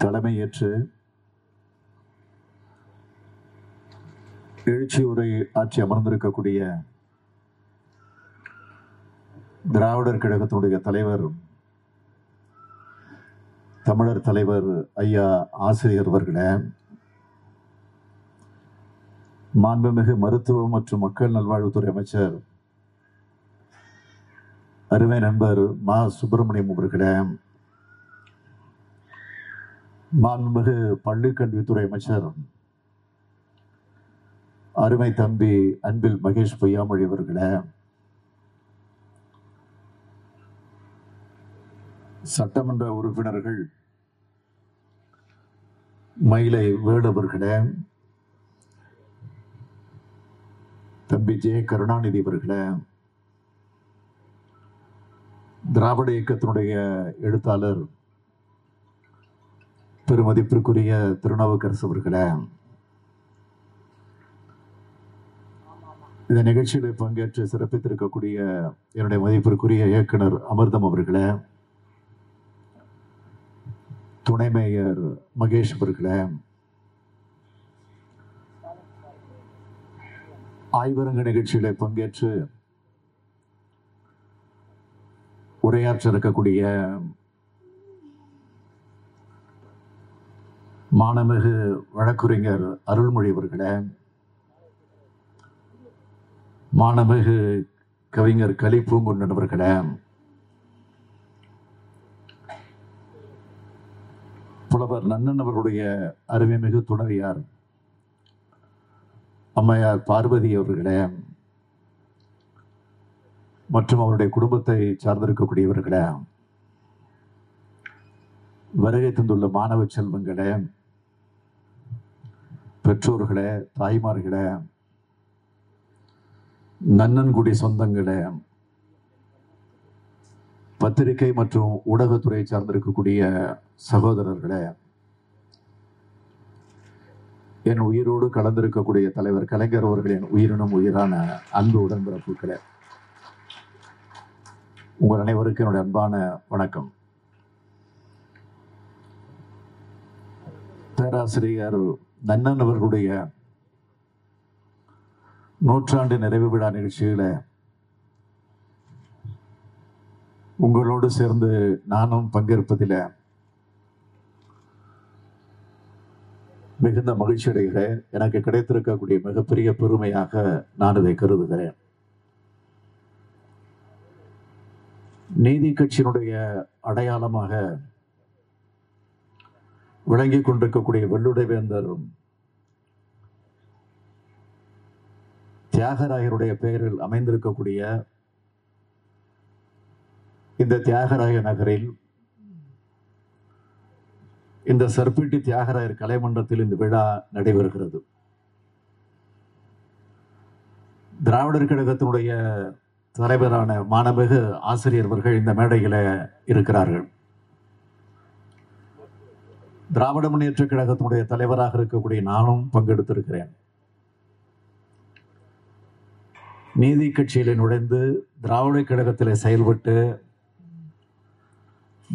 தலைமையேற்று எழுச்சி உரை ஆட்சி அமர்ந்திருக்கக்கூடிய திராவிடர் கழகத்தினுடைய தலைவர் தமிழர் தலைவர் ஐயா ஆசிரியர் அவர்களே மாண்புமிகு மருத்துவம் மற்றும் மக்கள் நல்வாழ்வுத்துறை அமைச்சர் அருமை நண்பர் மா சுப்பிரமணியம் அவர்களே மாண்புமிகு பள்ளிக்கல்வித்துறை அமைச்சர் அருமை தம்பி அன்பில் மகேஷ் பொய்யாமொழி அவர்களே சட்டமன்ற உறுப்பினர்கள் மயிலை வேடவர்களே தம்பி ஜெய கருணாநிதி அவர்களே திராவிட இயக்கத்தினுடைய எழுத்தாளர் பெருமதிப்பிற்குரிய திருநாவுக்கரசு அவர்களே. இந்த நிகழ்ச்சியில் பங்கேற்று சிறப்பித்திருக்கக்கூடிய என்னுடைய மதிப்பிற்குரிய இயக்குனர் அமிர்தம் அவர்களே துணை மேயர் மகேஷ் அவர்களே ஆய்வரங்க நிகழ்ச்சியில பங்கேற்று உரையாற்ற இருக்கக்கூடிய மாணமிகு வழக்குரைஞர் அருள்மொழி அவர்களே மாணமிகு கவிஞர் கலிப்பூங்குன்றன் அவர்களே புலவர் நன்னன் அவர்களுடைய அருமைமிகு துணவியார் அம்மையார் பார்வதி அவர்களே மற்றும் அவருடைய குடும்பத்தை சார்ந்திருக்கக்கூடியவர்களே வருகை தந்துள்ள மாணவ செல்வங்களே பெற்றோர்களே தாய்மார்களே நன்னன்குடி சொந்தங்களே பத்திரிகை மற்றும் ஊடகத்துறை சார்ந்திருக்கக்கூடிய சகோதரர்களே என் உயிரோடு கலந்திருக்கக்கூடிய தலைவர் கலைஞர் அவர்களின் உயிரினும் உயிரான அன்பு உடன்பிறப்புகளே. உங்கள் அனைவருக்கும் என்னுடைய அன்பான வணக்கம். பேராசிரியர் நன்னன் அவர்களுடைய நூற்றாண்டு நிறைவு விழா நிகழ்ச்சியில் உங்களோடு சேர்ந்து நானும் பங்கேற்பதில் மிகுந்த மகிழ்ச்சி அடைகிறேன். எனக்கு கிடைத்திருக்கக்கூடிய மிகப்பெரிய பெருமையாக நான் இதை கருதுகிறேன். நீதி கட்சியினுடைய அடையாளமாக விளங்கிக் கொண்டிருக்கக்கூடிய வெள்ளுடை வேந்தரும் தியாகராயருடைய பெயரில் அமைந்திருக்கக்கூடிய இந்த தியாகராய நகரில் இந்த சர்பிட்டி தியாகராயர் கலைமன்றத்தில் இந்த விழா நடைபெறுகிறது. திராவிடர் கழகத்தினுடைய தலைவரான மாணமிகு ஆசிரியர்கள் இந்த மேடையில் இருக்கிறார்கள். திராவிட முன்னேற்ற கழகத்தினுடைய தலைவராக இருக்கக்கூடிய நானும் பங்கெடுத்திருக்கிறேன். நீதி கட்சியில் நுழைந்து திராவிட கழகத்திலே செயல்பட்டு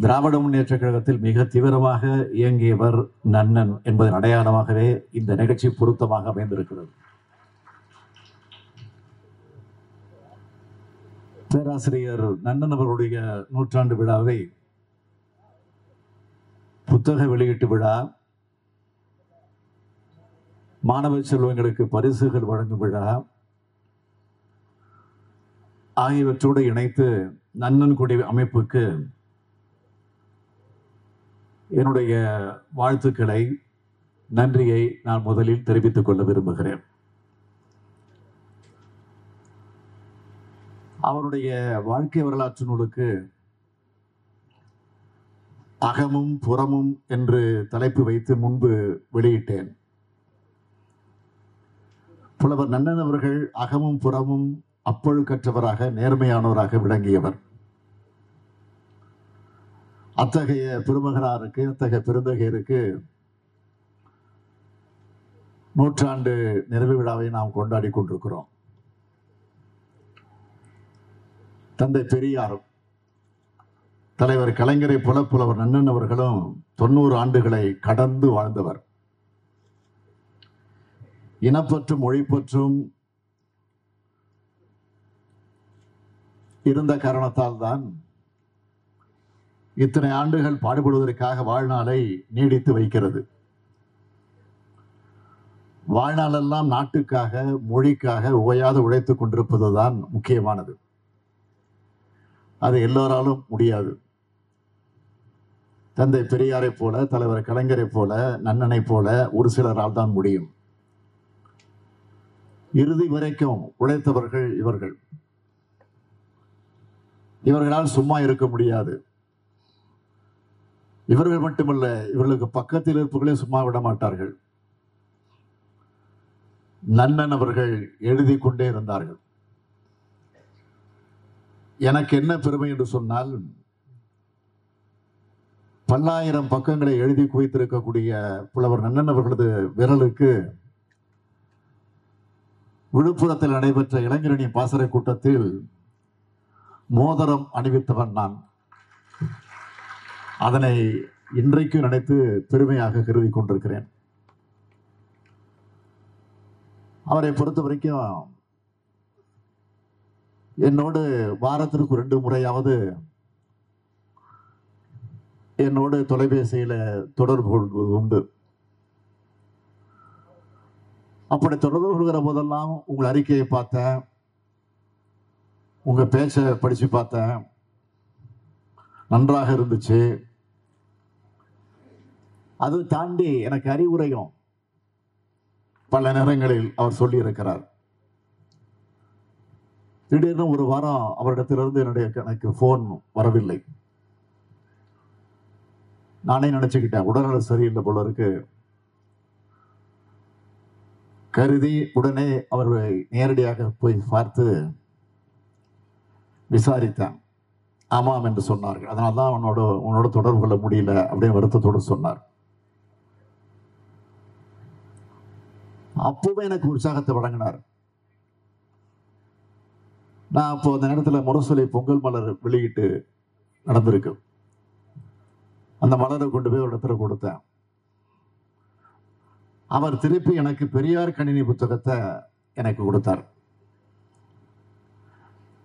திராவிட முன்னேற்ற கழகத்தில் மிக தீவிரமாக இயங்கியவர் நன்னன் என்பதன் அடையாளமாகவே இந்த நிகழ்ச்சி பொருத்தமாக அமைந்திருக்கிறது. பேராசிரியர் நன்னன் அவர்களுடைய நூற்றாண்டு விழாவை புத்தக வெளியீட்டு விழா மாணவ செல்வங்களுக்கு பரிசுகள் வழங்கும் விழா ஆகியவற்றோடு இணைத்து நன்னன்குடி அமைப்புக்கு என்னுடைய வாழ்த்துக்களை நன்றியை நான் முதலில் தெரிவித்துக் கொள்ள விரும்புகிறேன். அவருடைய வாழ்க்கை வரலாற்று நூலுக்கு அகமும் புறமும் என்று தலைப்பு வைத்து முன்பு வெளியிட்டேன். புலவர் நன்னன் அவர்கள் அகமும் புறமும் அப்பொழுக்கற்றவராக நேர்மையானவராக விளங்கியவர். அத்தகைய பெருமகனாருக்கு அத்தகைய பெருந்தகையருக்கு நூற்றாண்டு நிறைவு விழாவை நாம் கொண்டாடி கொண்டிருக்கிறோம். தந்தை பெரியார் தலைவர் கலைஞரை போல புலவர் நன்னன் அவர்களும் தொண்ணூறு ஆண்டுகளை கடந்து வாழ்ந்தவர். இனப்பற்றும் மொழிப்பற்றும் இருந்த காரணத்தால் தான் இத்தனை ஆண்டுகள் பாடுபடுவதற்காக வாழ்நாளை நீடித்து வைக்கிறது. வாழ்நாளெல்லாம் நாட்டுக்காக மொழிக்காக ஓயாது உழைத்துக் கொண்டிருப்பதுதான் முக்கியமானது. அது எல்லோராலும் முடியாது. தந்தை பெரியாரை போல தலைவர் கலைஞரை போல நன்னனை போல ஒரு சிலரால் தான் முடியும். இறுதி வரைக்கும் உழைத்தவர்கள் இவர்கள். இவர்களால் சும்மா இருக்க முடியாது. இவர்கள் மட்டுமல்ல இவர்களுக்கு பக்கத்தில் இருப்பவர்களே சும்மா விட மாட்டார்கள். நன்னன் அவர்கள் எழுதி கொண்டே இருந்தார்கள். எனக்கு என்ன பெருமை என்று சொன்னால் பல்லாயிரம் பக்கங்களை எழுதி குவித்திருக்கக்கூடிய புலவர் நன்னன் அவர்களது விரலுக்கு விழுப்புரத்தில் நடைபெற்ற இளைஞரணி பாசறை கூட்டத்தில் மோதிரம் அணிவித்தவன் நான். அதனை இன்றைக்கு நினைத்து பெருமையாக கருதி கொண்டிருக்கிறேன். அவரை பொறுத்த வரைக்கும் என்னோடு வாரத்திற்கு ரெண்டு முறையாவது என்னோடு தொலைபேசியில் தொடர்பு கொள்வது உண்டு. அப்படி தொடர்பு கொள்கிற போதெல்லாம் உங்கள் அறிக்கையை பார்த்தேன். உங்கள் பேச்சை படித்து பார்த்தேன். நன்றாக இருந்துச்சு. அது தாண்டி எனக்கு அறிவுரையும் பல நேரங்களில் அவர் சொல்லியிருக்கிறார். திடீர்னு ஒரு வாரம் அவரிடத்திலிருந்து என்னுடைய எனக்கு போன் வரவில்லை. நானே நினைச்சுக்கிட்டேன் உடல்நலம் சரியில்லை போல இருக்கு. கருதி உடனே அவர்களை நேரடியாக போய் பார்த்து விசாரித்தேன். ஆமாம் என்று சொன்னார்கள். அதனால தான் உன்னோட உன்னோட தொடர்பு கொள்ள முடியல அப்படின்னு வருத்தத்தோடு சொன்னார். அப்பவே எனக்கு உற்சாகத்தை வழங்கினார். நான் அப்போ அந்த நேரத்தில் முரசொலை பொங்கல் மலர் வெளியிட்டு நடந்திருக்கு. அந்த மலரை கொண்டு போய் ஒரு இடத்துல கொடுத்தேன். அவர் திருப்பி எனக்கு பெரியார் கணினி புத்தகத்தை எனக்கு கொடுத்தார்.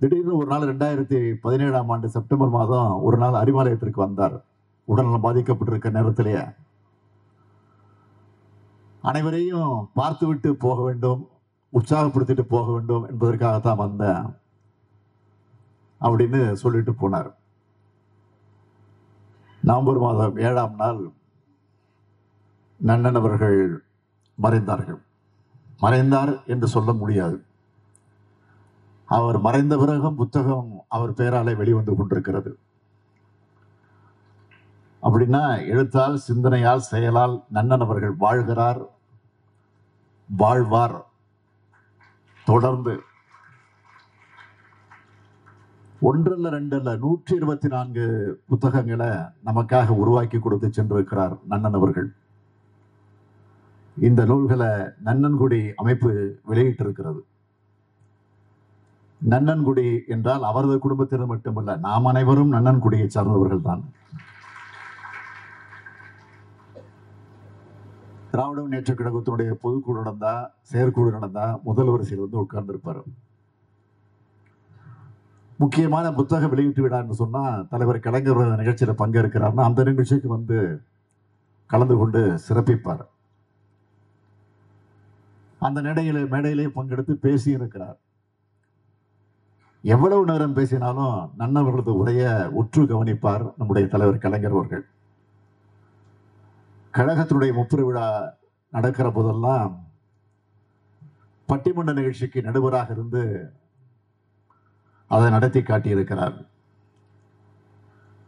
திடீர்னு ஒரு நாள் ரெண்டாயிரத்தி பதினேழாம் ஆண்டு செப்டம்பர் மாதம் ஒரு நாள் அறிவாலயத்திற்கு வந்தார். உடல்நலம் பாதிக்கப்பட்டிருக்க நேரத்திலேயே. அனைவரையும் பார்த்துவிட்டு போக வேண்டும் உற்சாகப்படுத்திட்டு போக வேண்டும் என்பதற்காகத்தான் வந்தேன். அப்படின்னு சொல்லிட்டு போனார். நவம்பர் மாதம் ஏழாம் நாள் நன்னன் அவர்கள் மறைந்தார்கள். மறைந்தார் என்று சொல்ல முடியாது. அவர் மறைந்த பிறகும் புத்தகம் அவர் பெயராலே வெளிவந்து கொண்டிருக்கிறது. அப்படின்னா எழுத்தால் சிந்தனையால் செயலால் நன்னன் அவர்கள் வாழ்கிறார் வாழ்வார். தொடர்ந்து ஒன்றல்ல ரெண்டல்ல நூற்றி இருபத்தி நான்கு புத்தகங்களை நமக்காக உருவாக்கி கொடுத்து சென்றிருக்கிறார் நன்னன் அவர்கள். இந்த நூல்களை நன்னன்குடி அமைப்பு வெளியிட்டிருக்கிறது. நன்னன்குடி என்றால் அவரது குடும்பத்தினர் மட்டுமல்ல நாம் அனைவரும் நன்னன்குடியை சார்ந்தவர்கள் தான். திராவிட முன்னேற்ற கழகத்தினுடைய பொதுக்குழு நடந்தா செயற்குழு நடந்தா முதல் வரிசையில் வந்து உட்கார்ந்திருப்பார். முக்கியமான புத்தக வெளியிட்டு விடான்னு சொன்னால் தலைவர் கலைஞர் அந்த நிகழ்ச்சியில பங்கேற்கிறார்னா அந்த நிகழ்ச்சிக்கு வந்து கலந்து கொண்டு சிறப்பிப்பார். அந்த நடையில மேடையிலே பங்கெடுத்து பேசியிருக்கிறார். எவ்வளவு நேரம் பேசினாலும் நன்னவர்களது உரைய உற்று கவனிப்பார் நம்முடைய தலைவர் கலைஞர் அவர்கள். கழகத்தினுடைய முப்புர விழா நடக்கிற போதெல்லாம் பட்டிமன்ற நிகழ்ச்சிக்கு நடுவராக இருந்து அதை நடத்தி காட்டியிருக்கிறார்.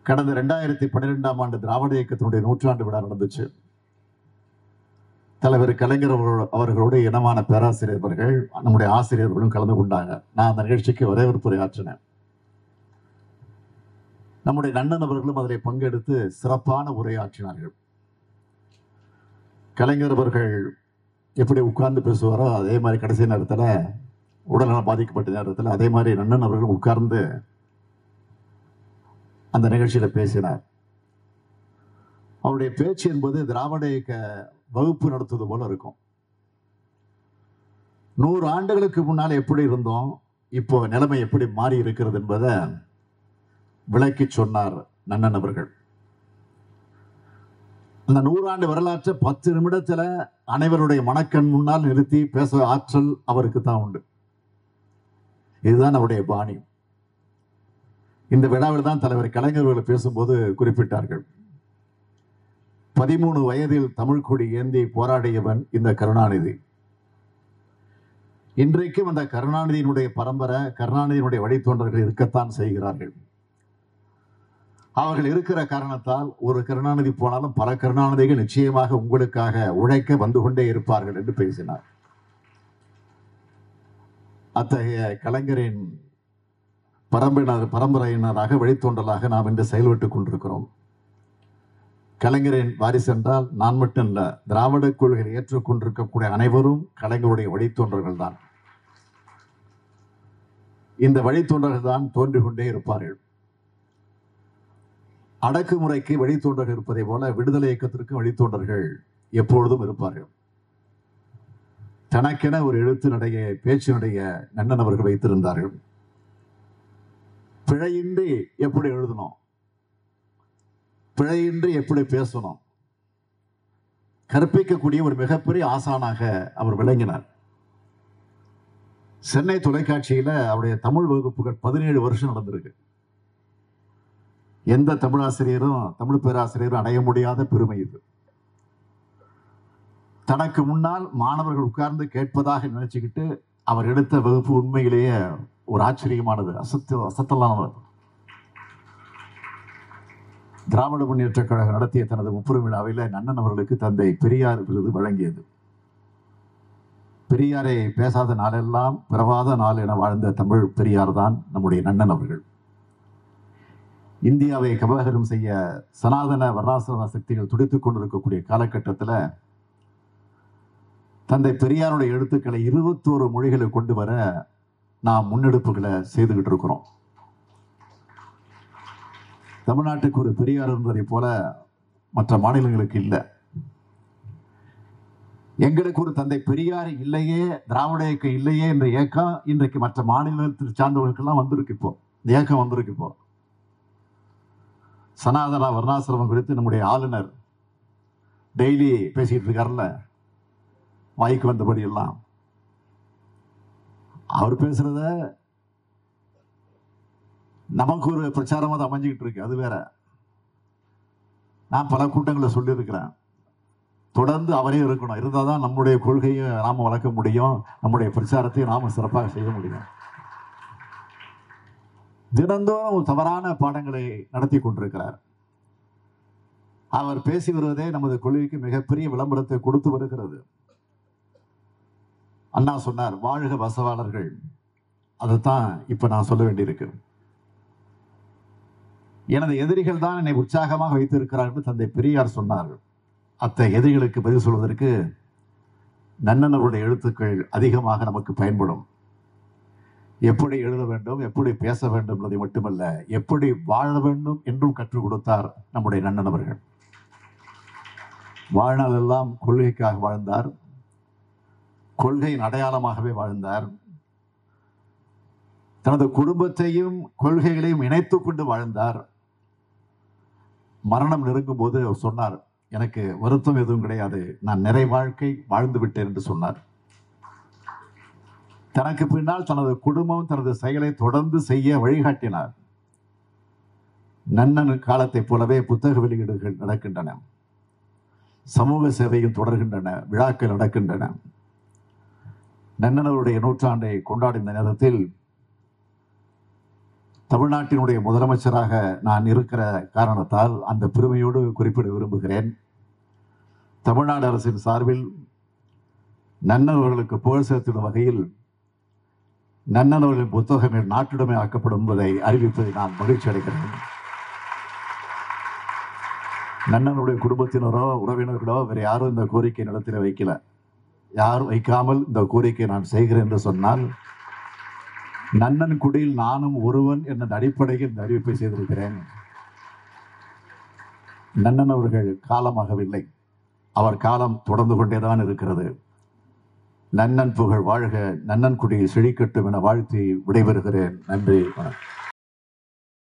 கடந்த ரெண்டாயிரத்தி பன்னிரெண்டாம் ஆண்டு திராவிட இயக்கத்தினுடைய நூற்றாண்டு விழா நடந்துச்சு. தலைவர் கலைஞர் அவர்களுடைய அவர்களோடு இனமான பேராசிரியர்கள் நம்முடைய ஆசிரியர்களும் கலந்து கொண்டாங்க. நான் அந்த நிகழ்ச்சிக்கு வரவேற்புரை ஆற்றினேன் நம்முடைய நன்னன் அவர்களும் அதில் பங்கெடுத்து சிறப்பான உரையாற்றினார்கள். கலைஞர் அவர்கள் எப்படி உட்கார்ந்து பேசுவாரோ அதே மாதிரி கடைசி நேரத்தில் உடல்நலம் பாதிக்கப்பட்ட நேரத்தில் அதே மாதிரி நன்னன் அவர்கள் உட்கார்ந்து அந்த நிகழ்ச்சியில் பேசினார். அவருடைய பேச்சு என்பது திராவிட இயக்க வகுப்பு நடத்துவது போல இருக்கும். நூறு ஆண்டுகளுக்கு முன்னால் எப்படி இருந்தோம் இப்போ நிலைமை எப்படி மாறி இருக்கிறது என்பதை விளக்கி சொன்னார் நன்னன் அவர்கள். அந்த நூறாண்டு வரலாற்றை பத்து நிமிடத்தில் அனைவருடைய மனக்கண் முன்னால் நிறுத்தி பேச ஆற்றல் அவருக்கு தான் உண்டு. இதுதான் அவருடைய பாணி. இந்த விழாவில் தான் தலைவர் கலைஞர்கள் பேசும்போது குறிப்பிட்டார்கள். பதிமூணு வயதில் தமிழ் கொடி ஏந்தி போராடியவன் இந்த கருணாநிதி. இன்றைக்கும் அந்த கருணாநிதியினுடைய பரம்பரை கருணாநிதியினுடைய வழித்தோன்றர்கள் இருக்கத்தான் செய்கிறார்கள். அவர்கள் இருக்கிற காரணத்தால் ஒரு கருணாநிதி போனாலும் பல கருணாநிதிகள் நிச்சயமாக உங்களுக்காக உழைக்க வந்து கொண்டே இருப்பார்கள் என்று பேசினார். அத்தகைய கலைஞரின் பரம்பினர் பரம்பரையினராக வழித்தோன்றலாக நாம் இன்று செயல்பட்டுக் கொண்டிருக்கிறோம். கலைஞரின் வாரிசு என்றால் நான் மட்டும் இல்ல திராவிட கொள்கையை ஏற்றுக்கொண்டிருக்கக்கூடிய அனைவரும் கலைஞருடைய வழித்தோன்றர்கள் தான். இந்த வழித்தோன்றர்கள் தான் தோன்றிக் கொண்டே இருப்பார்கள். அடக்குமுறைக்கு வழித்தோன்றர்கள் இருப்பதை போல விடுதலை இயக்கத்திற்கு வழித்தோன்றர்கள் எப்பொழுதும் இருப்பார்கள். தனக்கென ஒரு எழுத்தினுடைய பேச்சினுடைய நன்னன் அவர்கள் வைத்திருந்தார்கள். பிழையின்றி எப்படி எழுதணும்? பிழையின்றி எப்படி பேசணும்? கற்பிக்கக்கூடிய ஒரு மிகப்பெரிய ஆசானாக அவர் விளங்கினார். சென்னை தொலைக்காட்சியில அவருடைய தமிழ் வகுப்புகள் பதினேழு வருஷம் நடந்திருக்கு. எந்த தமிழாசிரியரும் தமிழ் பேராசிரியரும் அடைய முடியாத பெருமை இது. தனக்கு முன்னால் மாணவர்கள் உட்கார்ந்து கேட்பதாக நினைச்சுக்கிட்டு அவர் எடுத்த வகுப்பு உண்மையிலேயே ஒரு ஆச்சரியமானது அசத்து அசத்தலானது. திராவிட முன்னேற்ற கழகம் நடத்திய தனது முப்புற விழாவில் நன்னன் அவர்களுக்கு தந்தை பெரியார் விருது வழங்கியது. பெரியாரை பேசாத நாளெல்லாம் பிறவாத நாள் என வாழ்ந்த தமிழ் பெரியார் தான் நம்முடைய நன்னன் அவர்கள். இந்தியாவை கபகரம் செய்ய சனாதன வர்ணாசிரம சக்திகள் துடித்துக் கொண்டிருக்கக்கூடிய காலகட்டத்தில் தந்தை பெரியாருடைய எழுத்துக்களை இருபத்தோரு மொழிகளை கொண்டு வர நாம் முன்னெடுப்புகளை செய்துகிட்டு இருக்கிறோம். தமிழ்நாட்டுக்கு ஒரு பெரியார் இருந்ததை போல மற்ற மாநிலங்களுக்கு இல்லை. எங்களுக்கு ஒரு தந்தை பெரியார் இல்லையே திராவிட இயக்கம் இல்லையே என்ற ஏக்கம் இன்றைக்கு மற்ற மாநிலத்தில் சார்ந்தவர்களுக்கெல்லாம் வந்திருக்கு இப்போ. இந்த இயக்கம் வந்திருக்கு இப்போ. சனாதன வர்ணாசிரமம் குறித்து நம்முடைய ஆளுநர் டெய்லி பேசிட்டு இருக்காருல்ல? வாய்க்கு வந்தபடி எல்லாம் அவர் பேசுறத நமக்கு ஒரு பிரச்சாரமா அது அமைஞ்சுக்கிட்டு இருக்கு அது வேற. நான் பல கூட்டங்களை சொல்லியிருக்கிறேன். தொடர்ந்து அவரே இருக்கணும். இருந்தால் தான் நம்முடைய கொள்கையை நாம வளர்க்க முடியும். நம்முடைய பிரச்சாரத்தையும் நாம சிறப்பாக செய்ய முடியும். தினந்தோறும் தவறான பாடங்களை நடத்தி கொண்டிருக்கிறார். அவர் பேசி வருவதே நமது கொள்கைக்கு மிகப்பெரிய விளம்பரத்தை கொடுத்து வருகிறது. அண்ணா சொன்னார் வாழ்க வசவாளர்கள். அதைத்தான் இப்போ நான் சொல்ல வேண்டியிருக்கு. எனது எதிரிகள் தான் என்னை உற்சாகமாக வைத்திருக்கிறார்கள் என்று தந்தை பெரியார் சொன்னார் அத்தகைய எதிரிகளுக்கு பதில் சொல்வதற்கு நன்னனருடைய எழுத்துக்கள் அதிகமாக நமக்கு பயன்படும். எப்படி எழுத வேண்டும் எப்படி பேச வேண்டும் என்பதை மட்டுமல்ல எப்படி வாழ வேண்டும் என்றும் கற்றுக் கொடுத்தார் நம்முடைய நன்னன் அவர்கள். வாழ்நாள் எல்லாம் கொள்கைக்காக வாழ்ந்தார். கொள்கையின் அடையாளமாகவே வாழ்ந்தார். தனது குடும்பத்தையும் கொள்கைகளையும் இணைத்துக் கொண்டு வாழ்ந்தார். மரணம் நெருங்கும் போது அவர் சொன்னார் எனக்கு வருத்தம் எதுவும் கிடையாது. நான் நிறை வாழ்க்கை வாழ்ந்து விட்டேன் என்று சொன்னார். தனக்கு பின்னால் தனது குடும்பம் தனது செயலை தொடர்ந்து செய்ய வழிகாட்டினார். நன்னன் காலத்தைப் போலவே புத்தக வெளியீடுகள் நடக்கின்றன. சமூக சேவையும் தொடர்கின்றன. விழாக்கள் நடக்கின்றன. நன்னனருடைய நூற்றாண்டை கொண்டாடும் இந்த நேரத்தில் தமிழ்நாட்டினுடைய முதலமைச்சராக நான் இருக்கிற காரணத்தால் அந்த பெருமையோடு குறிப்பிட விரும்புகிறேன். தமிழ்நாடு அரசின் சார்பில் நன்னன் அவர்களுக்கு புகழ் சேர்த்திடும் வகையில் நன்னன் அவர்களின் புத்தகங்கள் நாட்டுடைமை ஆக்கப்படும் என்பதை அறிவிப்பதை நான் மகிழ்ச்சி அடைகிறேன். நன்னனுடைய குடும்பத்தினரோ உறவினர்களோ வேறு யாரும் இந்த கோரிக்கை நிலத்தில் வைக்கல. யாரும் வைக்காமல் இந்த கோரிக்கை நான் செய்கிறேன் என்று சொன்னால் நன்னன் குடியில் நானும் ஒருவன் என்ற அடிப்படையில் இந்த அறிவிப்பை செய்திருக்கிறேன். நன்னன் அவர்கள் காலமாகவில்லை. அவர் காலம் தொடர்ந்து கொண்டேதான் இருக்கிறது. நன்னன் புகழ் வாழ்க நன்னன் குடியில் செழிக்கட்டும் என வாழ்த்தி விடைபெறுகிறேன். நன்றி வணக்கம்.